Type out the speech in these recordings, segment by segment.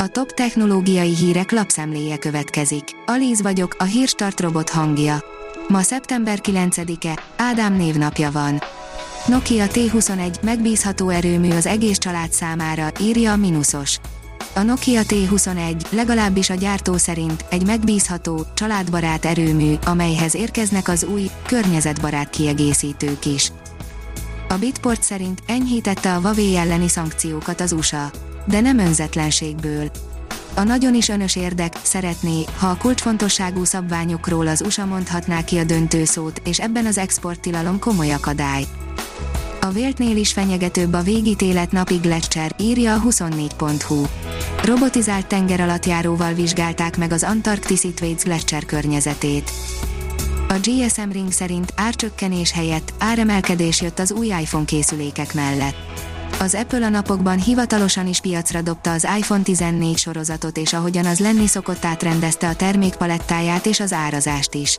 A top technológiai hírek lapszemléje következik. Alíz vagyok, a hírstart robot hangja. Ma szeptember 9-e, Ádám névnapja van. Nokia T21 megbízható erőmű az egész család számára, írja a Minusos. A Nokia T21 legalábbis a gyártó szerint egy megbízható, családbarát erőmű, amelyhez érkeznek az új, környezetbarát kiegészítők is. A Bitport szerint enyhítette a Huawei elleni szankciókat az USA de nem önzetlenségből. A nagyon is önös érdek szeretné, ha a kulcsfontosságú szabványokról az USA mondhatná ki a döntőszót, és ebben az exporttilalom komoly akadály. A véltnél is fenyegetőbb a végítélet napig Gletscher, írja a 24.hu. Robotizált tengeralattjáróval vizsgálták meg az Antarktiszi Thwaites Gletscher környezetét. A GSM Ring szerint árcsökkenés helyett áremelkedés jött az új iPhone készülékek mellett az Apple a napokban hivatalosan is piacra dobta az iPhone 14 sorozatot és ahogyan az lenni szokott átrendezte a termékpalettáját és az árazást is.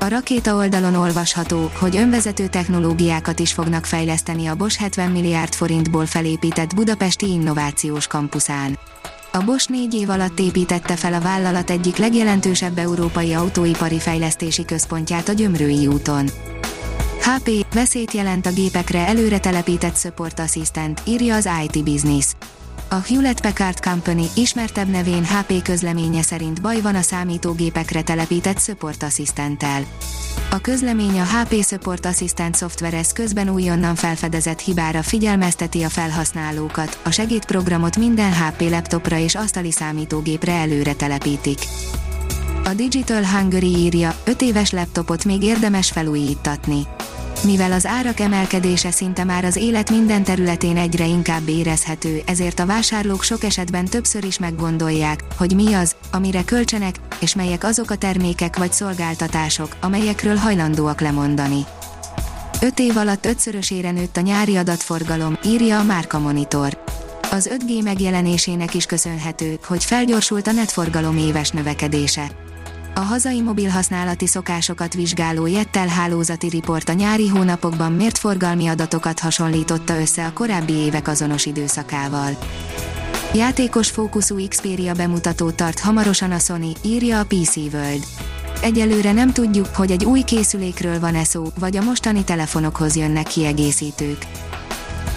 A rakéta oldalon olvasható, hogy önvezető technológiákat is fognak fejleszteni a Bosch 70 milliárd forintból felépített budapesti innovációs kampuszán. A Bosch négy év alatt építette fel a vállalat egyik legjelentősebb európai autóipari fejlesztési központját a Gyömrői úton. HP, veszélyt jelent a gépekre előre telepített support assistant, írja az IT Business. A Hewlett Packard Company ismertebb nevén HP közleménye szerint baj van a számítógépekre telepített support assistanttel. A közlemény a HP Support Assistant szoftverez közben újonnan felfedezett hibára figyelmezteti a felhasználókat, a segédprogramot minden HP laptopra és asztali számítógépre előre telepítik. A Digital Hungary írja, 5 éves laptopot még érdemes felújítatni mivel az árak emelkedése szinte már az élet minden területén egyre inkább érezhető, ezért a vásárlók sok esetben többször is meggondolják, hogy mi az, amire költsenek, és melyek azok a termékek vagy szolgáltatások, amelyekről hajlandóak lemondani. 5 év alatt ötszörösére nőtt a nyári adatforgalom, írja a Márka Monitor. Az 5G megjelenésének is köszönhető, hogy felgyorsult a netforgalom éves növekedése. A hazai mobil használati szokásokat vizsgáló Jettel hálózati riport a nyári hónapokban mért forgalmi adatokat hasonlította össze a korábbi évek azonos időszakával. Játékos fókuszú Xperia bemutató tart hamarosan a Sony, írja a PC World. Egyelőre nem tudjuk, hogy egy új készülékről van-e szó, vagy a mostani telefonokhoz jönnek kiegészítők.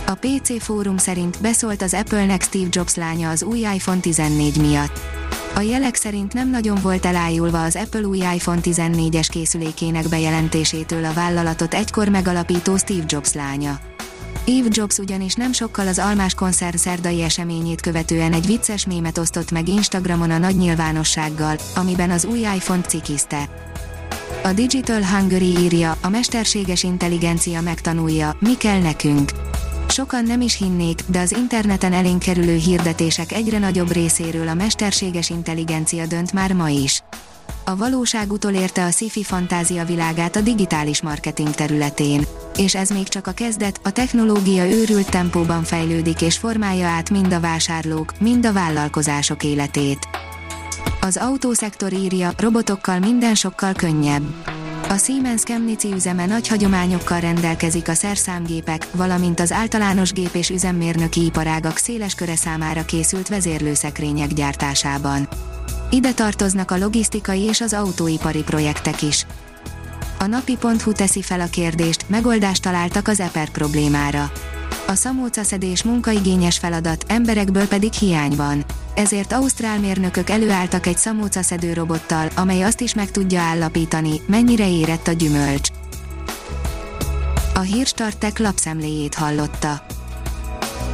A PC fórum szerint beszólt az Apple-nek Steve Jobs lánya az új iPhone 14 miatt. A jelek szerint nem nagyon volt elájulva az Apple új iPhone 14-es készülékének bejelentésétől a vállalatot egykor megalapító Steve Jobs lánya. Steve Jobs ugyanis nem sokkal az Almás koncert szerdai eseményét követően egy vicces mémet osztott meg Instagramon a nagy nyilvánossággal, amiben az új iPhone cikizte. A Digital Hungary írja, a mesterséges intelligencia megtanulja, mi kell nekünk. Sokan nem is hinnék, de az interneten elénk kerülő hirdetések egyre nagyobb részéről a mesterséges intelligencia dönt már ma is. A valóság utolérte a sci-fi fantázia világát a digitális marketing területén. És ez még csak a kezdet, a technológia őrült tempóban fejlődik és formálja át mind a vásárlók, mind a vállalkozások életét. Az autószektor írja, robotokkal minden sokkal könnyebb a Siemens Chemnitz üzeme nagy hagyományokkal rendelkezik a szerszámgépek, valamint az általános gép és üzemmérnöki iparágak széles köre számára készült vezérlőszekrények gyártásában. Ide tartoznak a logisztikai és az autóipari projektek is. A napi.hu teszi fel a kérdést, megoldást találtak az EPER problémára. A szamócaszedés munkaigényes feladat, emberekből pedig hiány van ezért ausztrál mérnökök előálltak egy szamócaszedő robottal, amely azt is meg tudja állapítani, mennyire érett a gyümölcs. A Hírstartek lapszemléjét hallotta.